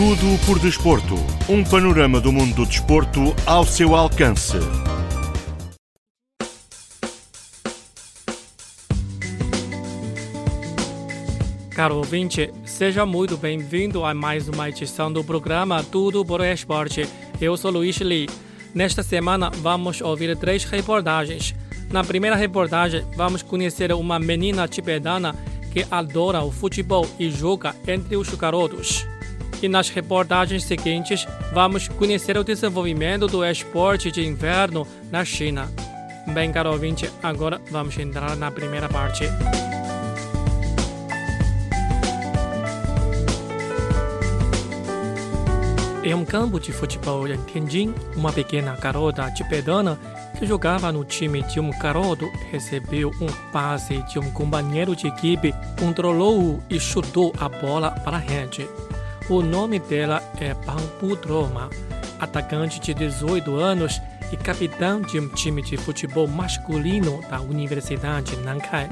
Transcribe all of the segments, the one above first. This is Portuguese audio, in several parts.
Tudo por desporto. Um panorama do mundo do desporto ao seu alcance. Caro ouvinte, seja muito bem-vindo a mais uma edição do programa Tudo por Esporte. Eu sou Luiz Lee. Nesta semana vamos ouvir três reportagens. Na primeira reportagem, vamos conhecer uma menina tibetana que adora o futebol e joga entre os garotos. E nas reportagens seguintes, vamos conhecer o desenvolvimento do esporte de inverno na China. Bem, caro ouvinte, agora vamos entrar na primeira parte. Em um campo de futebol em Tianjin, uma pequena garota tibetana que jogava no time de um garoto recebeu um passe de um companheiro de equipe, controlou-o e chutou a bola para a rede. O nome dela é Bambu Droma, atacante de 18 anos e capitão de um time de futebol masculino da Universidade Nankai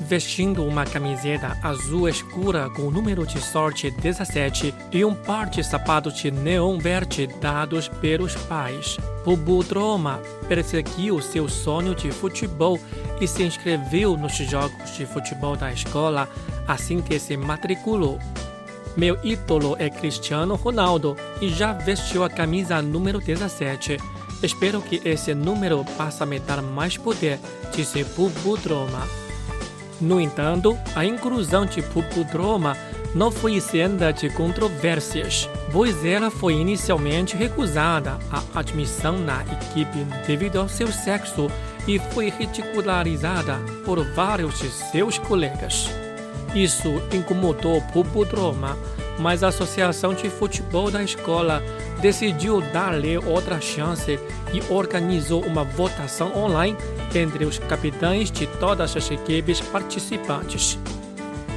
vestindo uma camiseta azul escura com o número de sorte 17 e um par de sapatos de neon verde dados pelos pais. Bubu Droma perseguiu seu sonho de futebol e se inscreveu nos jogos de futebol da escola assim que se matriculou. Meu ídolo é Cristiano Ronaldo e já vestiu a camisa número 17. Espero que esse número passe a me dar mais poder, disse Bubu Droma. No entanto, a inclusão de Pupudroma não foi isenta de controvérsias, pois ela foi inicialmente recusada a admissão na equipe devido ao seu sexo e foi ridicularizada por vários de seus colegas. Isso incomodou Pupudroma, mas a Associação de Futebol da escola decidiu dar-lhe outra chance e organizou uma votação online entre os capitães de todas as equipes participantes.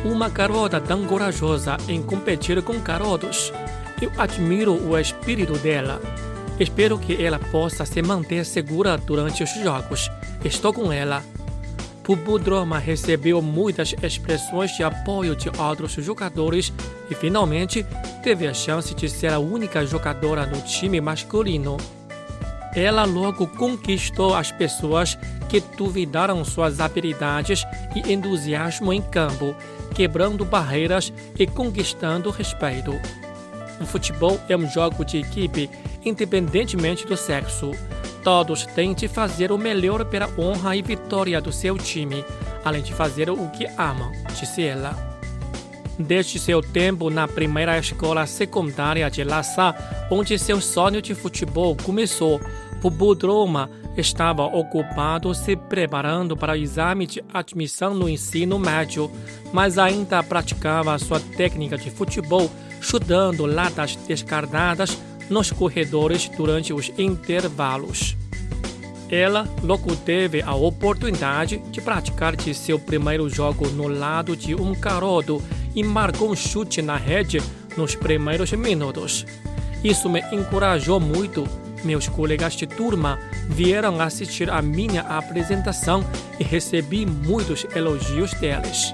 Uma garota tão corajosa em competir com garotos. Eu admiro o espírito dela. Espero que ela possa se manter segura durante os jogos. Estou com ela. Pupudroma recebeu muitas expressões de apoio de outros jogadores e finalmente teve a chance de ser a única jogadora no time masculino. Ela logo conquistou as pessoas que duvidaram suas habilidades e entusiasmo em campo, quebrando barreiras e conquistando respeito. O futebol é um jogo de equipe, independentemente do sexo. Todos têm de fazer o melhor pela honra e vitória do seu time, além de fazer o que amam, disse ela. Desde seu tempo na primeira escola secundária de Lhasa, onde seu sonho de futebol começou, Pupudroma estava ocupado se preparando para o exame de admissão no ensino médio, mas ainda praticava sua técnica de futebol, chutando latas descartadas nos corredores durante os intervalos. Ela logo teve a oportunidade de praticar de seu primeiro jogo no lado de um garoto e marcou um chute na rede nos primeiros minutos. Isso me encorajou muito. Meus colegas de turma vieram assistir a minha apresentação e recebi muitos elogios deles.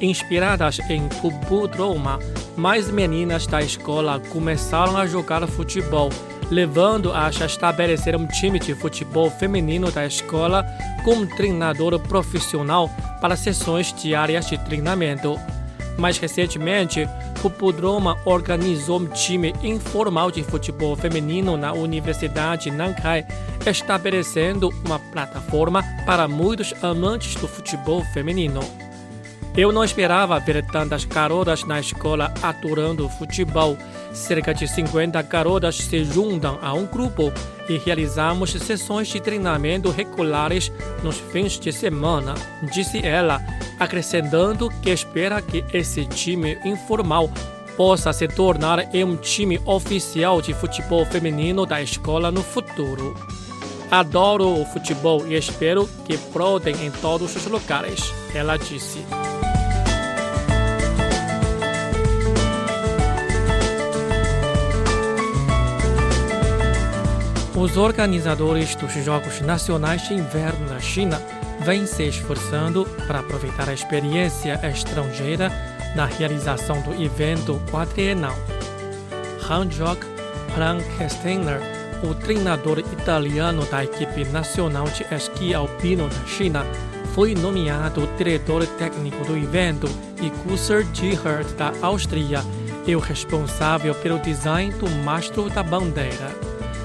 Inspiradas em Pupudroma, mais meninas da escola começaram a jogar futebol, levando-as a estabelecer um time de futebol feminino da escola com um treinador profissional para sessões diárias de treinamento. Mais recentemente, Pupudroma organizou um time informal de futebol feminino na Universidade Nankai, estabelecendo uma plataforma para muitos amantes do futebol feminino. Eu não esperava ver tantas garotas na escola aturando futebol. Cerca de 50 garotas se juntam a um grupo e realizamos sessões de treinamento regulares nos fins de semana, disse ela, acrescentando que espera que esse time informal possa se tornar um time oficial de futebol feminino da escola no futuro. Adoro o futebol e espero que brotem em todos os lugares, ela disse. Os organizadores dos Jogos Nacionais de Inverno na China vêm se esforçando para aproveitar a experiência estrangeira na realização do evento quadrienal. Hans-Jörg Plankensteiner, o treinador italiano da equipe nacional de esqui alpino da China, foi nomeado diretor técnico do evento e Kusser Gihert da Áustria é o responsável pelo design do mastro da bandeira.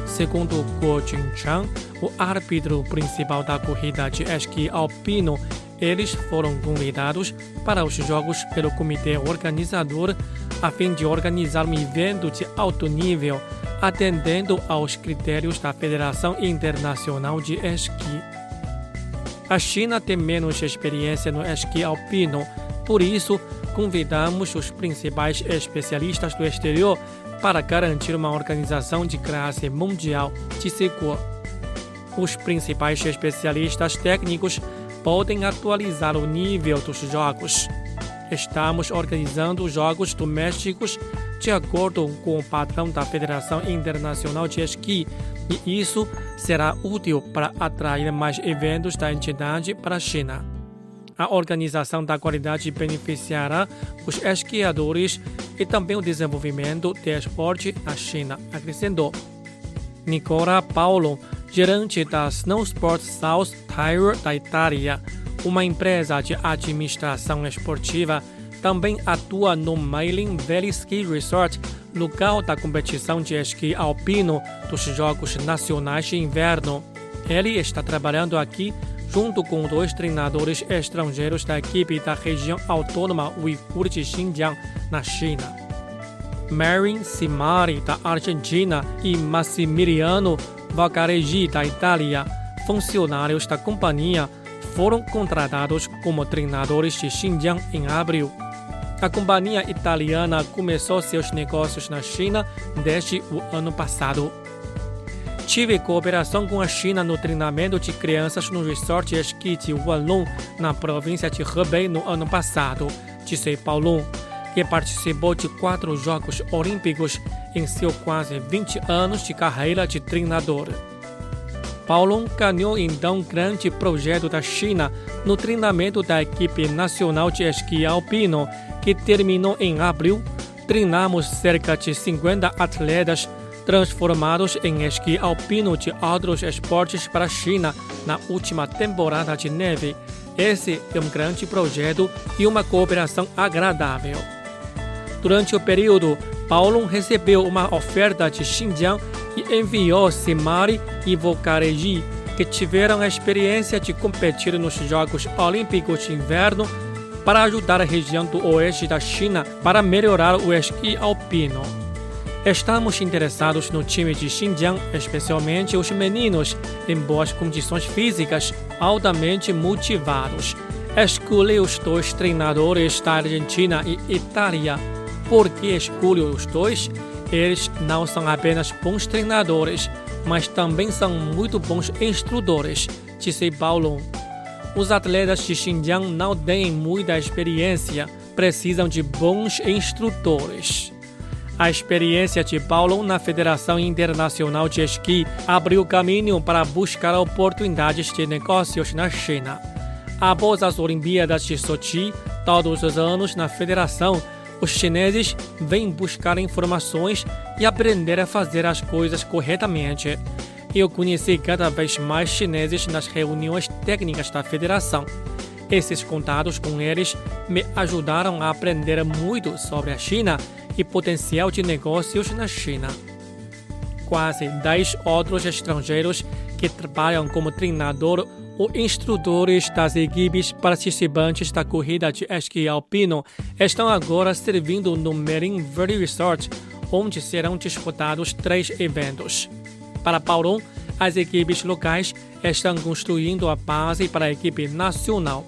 Segundo Guo Jingchang, o árbitro principal da corrida de esqui alpino, eles foram convidados para os jogos pelo comitê organizador a fim de organizar um evento de alto nível, atendendo aos critérios da Federação Internacional de Esqui. A China tem menos experiência no esqui alpino, por isso, convidamos os principais especialistas do exterior para garantir uma organização de classe mundial de seguro. Os principais especialistas técnicos podem atualizar o nível dos jogos. Estamos organizando jogos domésticos de acordo com o padrão da Federação Internacional de Esqui, e isso será útil para atrair mais eventos da entidade para a China. A organização da qualidade beneficiará os esquiadores e também o desenvolvimento do esporte na China, acrescentou. Nicola Paulo, gerente da Snow Sports South Tire da Itália, uma empresa de administração esportiva, também atua no Mailing Valley Ski Resort, local da competição de esqui alpino dos Jogos Nacionais de Inverno. Ele está trabalhando aqui junto com dois treinadores estrangeiros da equipe da região autônoma Uigur de Xinjiang, na China. Marin Simari, da Argentina, e Massimiliano Valcareggi, da Itália, funcionários da companhia, foram contratados como treinadores de Xinjiang em abril. A companhia italiana começou seus negócios na China desde o ano passado. Tive cooperação com a China no treinamento de crianças no resort esqui de Wanlong, na província de Hebei, no ano passado, disse Paulo, que participou de quatro Jogos Olímpicos em seus quase 20 anos de carreira de treinador. Paulo ganhou então um grande projeto da China no treinamento da equipe nacional de esqui alpino, que terminou em abril. Treinamos cerca de 50 atletas transformados em esqui alpino de outros esportes para a China na última temporada de neve. Esse é um grande projeto e uma cooperação agradável. Durante o período, Paulo recebeu uma oferta de Xinjiang e enviou Simari e Vokareji, que tiveram a experiência de competir nos Jogos Olímpicos de Inverno, para ajudar a região do oeste da China para melhorar o esqui alpino. Estamos interessados no time de Xinjiang, especialmente os meninos, em boas condições físicas, altamente motivados. Escolhi os dois treinadores da Argentina e Itália. Por que escolhi os dois? Eles não são apenas bons treinadores, mas também são muito bons instrutores, disse Paulo. Os atletas de Xinjiang não têm muita experiência, precisam de bons instrutores. A experiência de Paulo na Federação Internacional de Esqui abriu caminho para buscar oportunidades de negócios na China. Após as Olimpíadas de Sochi, todos os anos na federação, os chineses vêm buscar informações e aprender a fazer as coisas corretamente. Eu conheci cada vez mais chineses nas reuniões técnicas da federação. Esses contatos com eles me ajudaram a aprender muito sobre a China e potencial de negócios na China. Quase 10 outros estrangeiros que trabalham como treinador ou instrutores das equipes participantes da corrida de esqui alpino estão agora servindo no Marine Valley Resort, onde serão disputados três eventos. Para Paulo, as equipes locais estão construindo a base para a equipe nacional.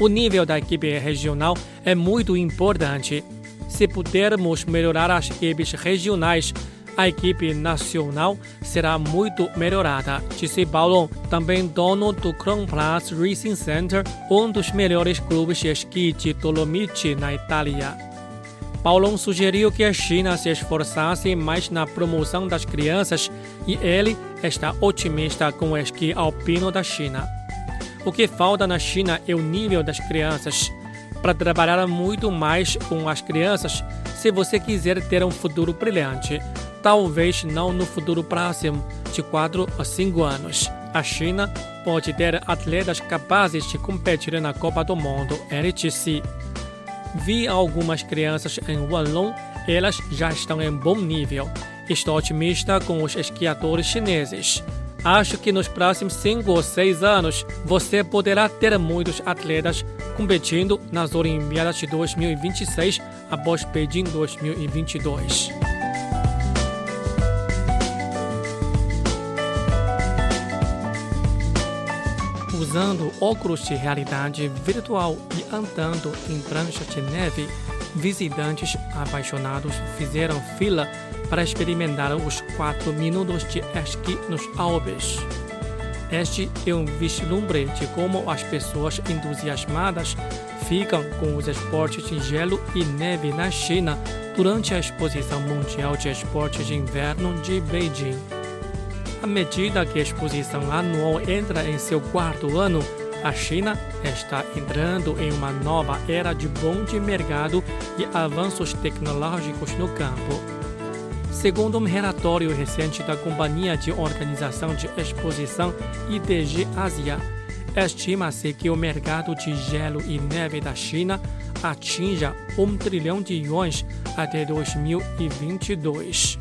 O nível da equipe regional é muito importante se pudermos melhorar as equipes regionais, a equipe nacional será muito melhorada, disse Paulo, também dono do Crown Plus Racing Center, um dos melhores clubes de esqui de Dolomiti na Itália. Paulo sugeriu que a China se esforçasse mais na promoção das crianças e ele está otimista com o esqui alpino da China. O que falta na China é o nível das crianças para trabalhar muito mais com as crianças se você quiser ter um futuro brilhante. Talvez não no futuro próximo, de 4 a 5 anos. A China pode ter atletas capazes de competir na Copa do Mundo, disse. Vi algumas crianças em Wanlong, elas já estão em bom nível. Estou otimista com os esquiadores chineses. Acho que nos próximos 5 ou 6 anos você poderá ter muitos atletas competindo nas Olimpíadas de 2026 após Beijing 2022. Usando óculos de realidade virtual e andando em prancha de neve, visitantes apaixonados fizeram fila para experimentar os 4 minutos de esqui nos Alpes. Este é um vislumbre de como as pessoas entusiasmadas ficam com os esportes de gelo e neve na China durante a Exposição Mundial de Esportes de Inverno de Beijing. À medida que a exposição anual entra em seu quarto ano, a China está entrando em uma nova era de bom de mercado e avanços tecnológicos no campo. Segundo um relatório recente da Companhia de Organização de Exposição IDG Ásia, estima-se que o mercado de gelo e neve da China atinja 1 trilhão de yuans até 2022.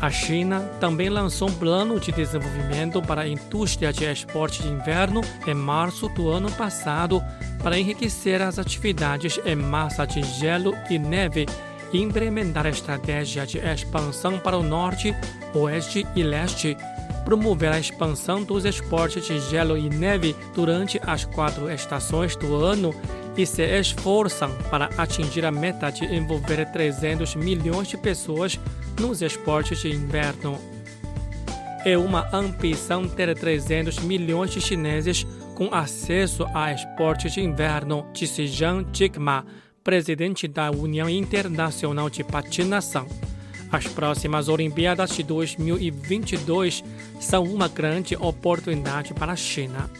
A China também lançou um plano de desenvolvimento para a indústria de esporte de inverno em março do ano passado para enriquecer as atividades em massa de gelo e neve implementar a estratégia de expansão para o norte, oeste e leste, promover a expansão dos esportes de gelo e neve durante as quatro estações do ano e se esforçam para atingir a meta de envolver 300 milhões de pessoas nos esportes de inverno. É uma ambição ter 300 milhões de chineses com acesso a esportes de inverno, disse Zhang Jigma, presidente da União Internacional de Patinação. As próximas Olimpíadas de 2022 são uma grande oportunidade para a China.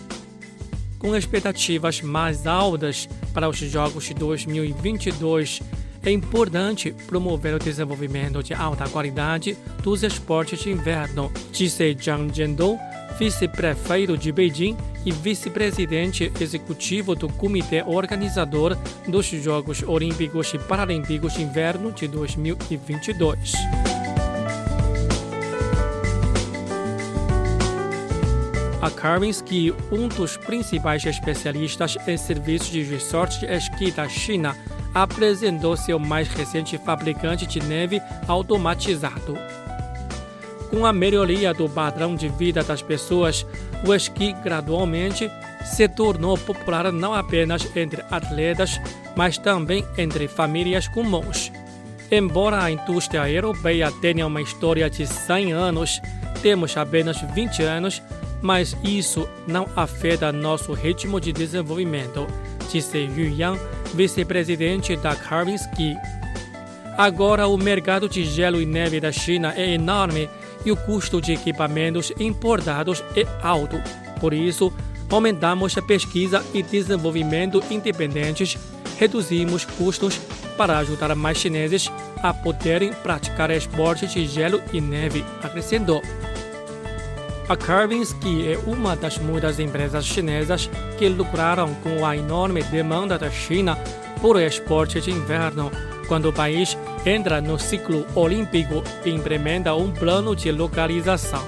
Com expectativas mais altas para os Jogos de 2022, é importante promover o desenvolvimento de alta qualidade dos esportes de inverno, disse Zhang Jiandong, vice-prefeito de Beijing e vice-presidente executivo do comitê organizador dos Jogos Olímpicos e Paralímpicos de Inverno de 2022. A Karvinsky, um dos principais especialistas em serviços de resort de esqui da China, apresentou seu mais recente fabricante de neve automatizado. Com a melhoria do padrão de vida das pessoas, o esqui gradualmente se tornou popular não apenas entre atletas, mas também entre famílias comuns. Embora a indústria europeia tenha uma história de 100 anos, temos apenas 20 anos, mas isso não afeta nosso ritmo de desenvolvimento, disse Yu Yang, vice-presidente da Carving Ski. Agora, o mercado de gelo e neve da China é enorme e o custo de equipamentos importados é alto. Por isso, aumentamos a pesquisa e desenvolvimento independentes, reduzimos custos para ajudar mais chineses a poderem praticar esportes de gelo e neve, acrescentou. A Carving Ski é uma das muitas empresas chinesas que lucraram com a enorme demanda da China por esporte de inverno quando o país entra no ciclo olímpico e implementa um plano de localização.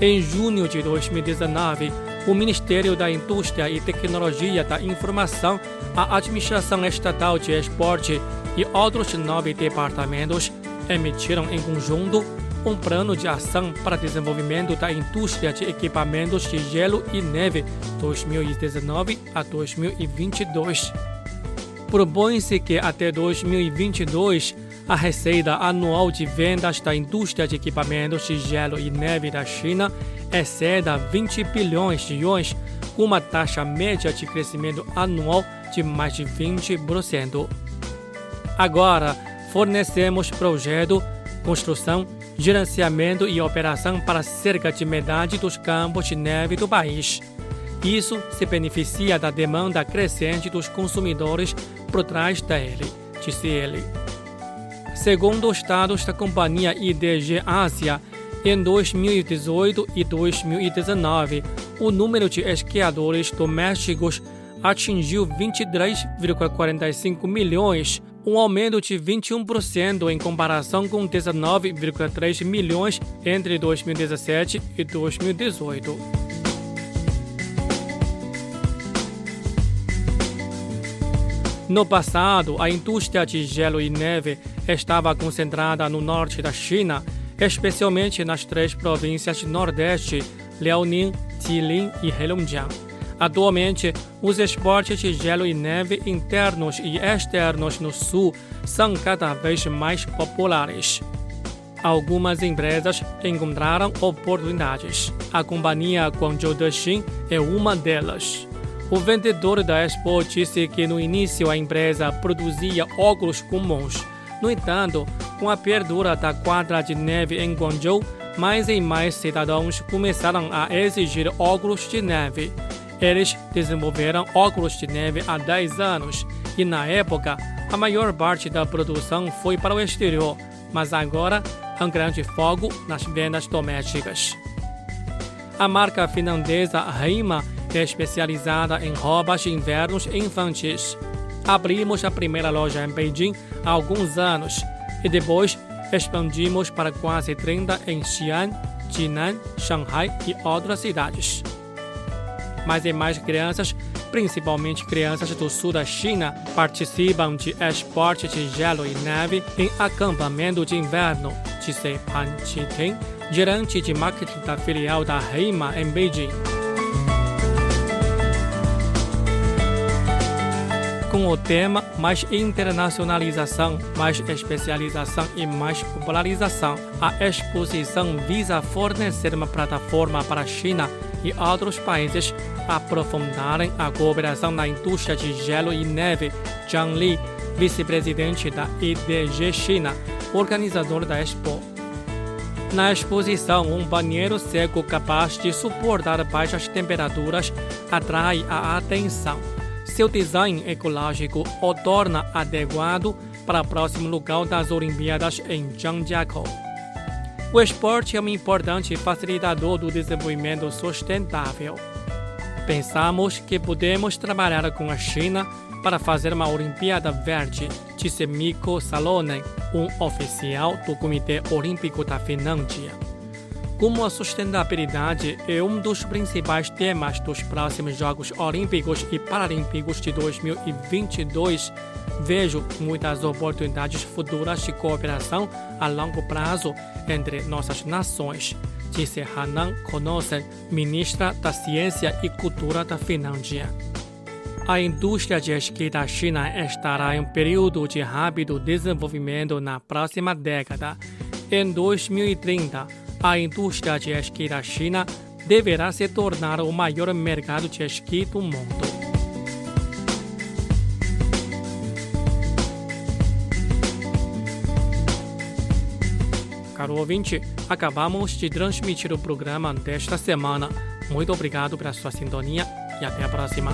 Em junho de 2019, o Ministério da Indústria e Tecnologia da Informação, a Administração Estatal de Esporte e outros nove departamentos emitiram em conjunto um plano de ação para desenvolvimento da indústria de equipamentos de gelo e neve 2019 a 2022 propõe-se que até 2022 a receita anual de vendas da indústria de equipamentos de gelo e neve da China exceda 20 bilhões de yuans, com uma taxa média de crescimento anual de mais de 20%. Agora, fornecemos projeto, construção, gerenciamento e operação para cerca de metade dos campos de neve do país. Isso se beneficia da demanda crescente dos consumidores por trás dele, disse ele. Segundo os dados da companhia IDG Ásia, em 2018 e 2019, o número de esquiadores domésticos atingiu 23,45 milhões, um aumento de 21% em comparação com 19,3 milhões entre 2017 e 2018. No passado, a indústria de gelo e neve estava concentrada no norte da China, especialmente nas três províncias Nordeste, Liaoning, Jilin e Heilongjiang. Atualmente, os esportes de gelo e neve internos e externos no sul são cada vez mais populares. Algumas empresas encontraram oportunidades. A companhia Guangzhou Dexin é uma delas. O vendedor da Expo disse que no início a empresa produzia óculos comuns. No entanto, com a perdura da quadra de neve em Guangzhou, mais e mais cidadãos começaram a exigir óculos de neve. Eles desenvolveram óculos de neve há 10 anos e, na época, a maior parte da produção foi para o exterior, mas agora há um grande foco nas vendas domésticas. A marca finlandesa Reima é especializada em roupas de invernos infantis. Abrimos a primeira loja em Beijing há alguns anos e depois expandimos para quase 30 em Xi'an, Jinan, Shanghai e outras cidades mais e mais crianças, principalmente crianças do sul da China, participam de esportes de gelo e neve em acampamento de inverno, disse Pan Chiting, gerente de marketing da filial da Heima em Beijing. Com o tema mais internacionalização, mais especialização e mais popularização. A exposição visa fornecer uma plataforma para a China e outros países aprofundarem a cooperação na indústria de gelo e neve. Zhang Li, vice-presidente da IDG China, organizador da Expo. Na exposição, um banheiro seco capaz de suportar baixas temperaturas atrai a atenção. Seu design ecológico o torna adequado para o próximo lugar das Olimpíadas em Zhangjiakou. O esporte é um importante facilitador do desenvolvimento sustentável. Pensamos que podemos trabalhar com a China para fazer uma Olimpíada Verde, disse Mikko Salonen, um oficial do Comitê Olímpico da Finlândia. Como a sustentabilidade é um dos principais temas dos próximos Jogos Olímpicos e Paralímpicos de 2022, vejo muitas oportunidades futuras de cooperação a longo prazo entre nossas nações, disse Hanan Konosen, ministra da Ciência e Cultura da Finlândia. A indústria de esqui da China estará em um período de rápido desenvolvimento na próxima década. Em 2030, a indústria de esqui da China deverá se tornar o maior mercado de esqui do mundo. Caro ouvinte, acabamos de transmitir o programa desta semana. Muito obrigado pela sua sintonia e até a próxima.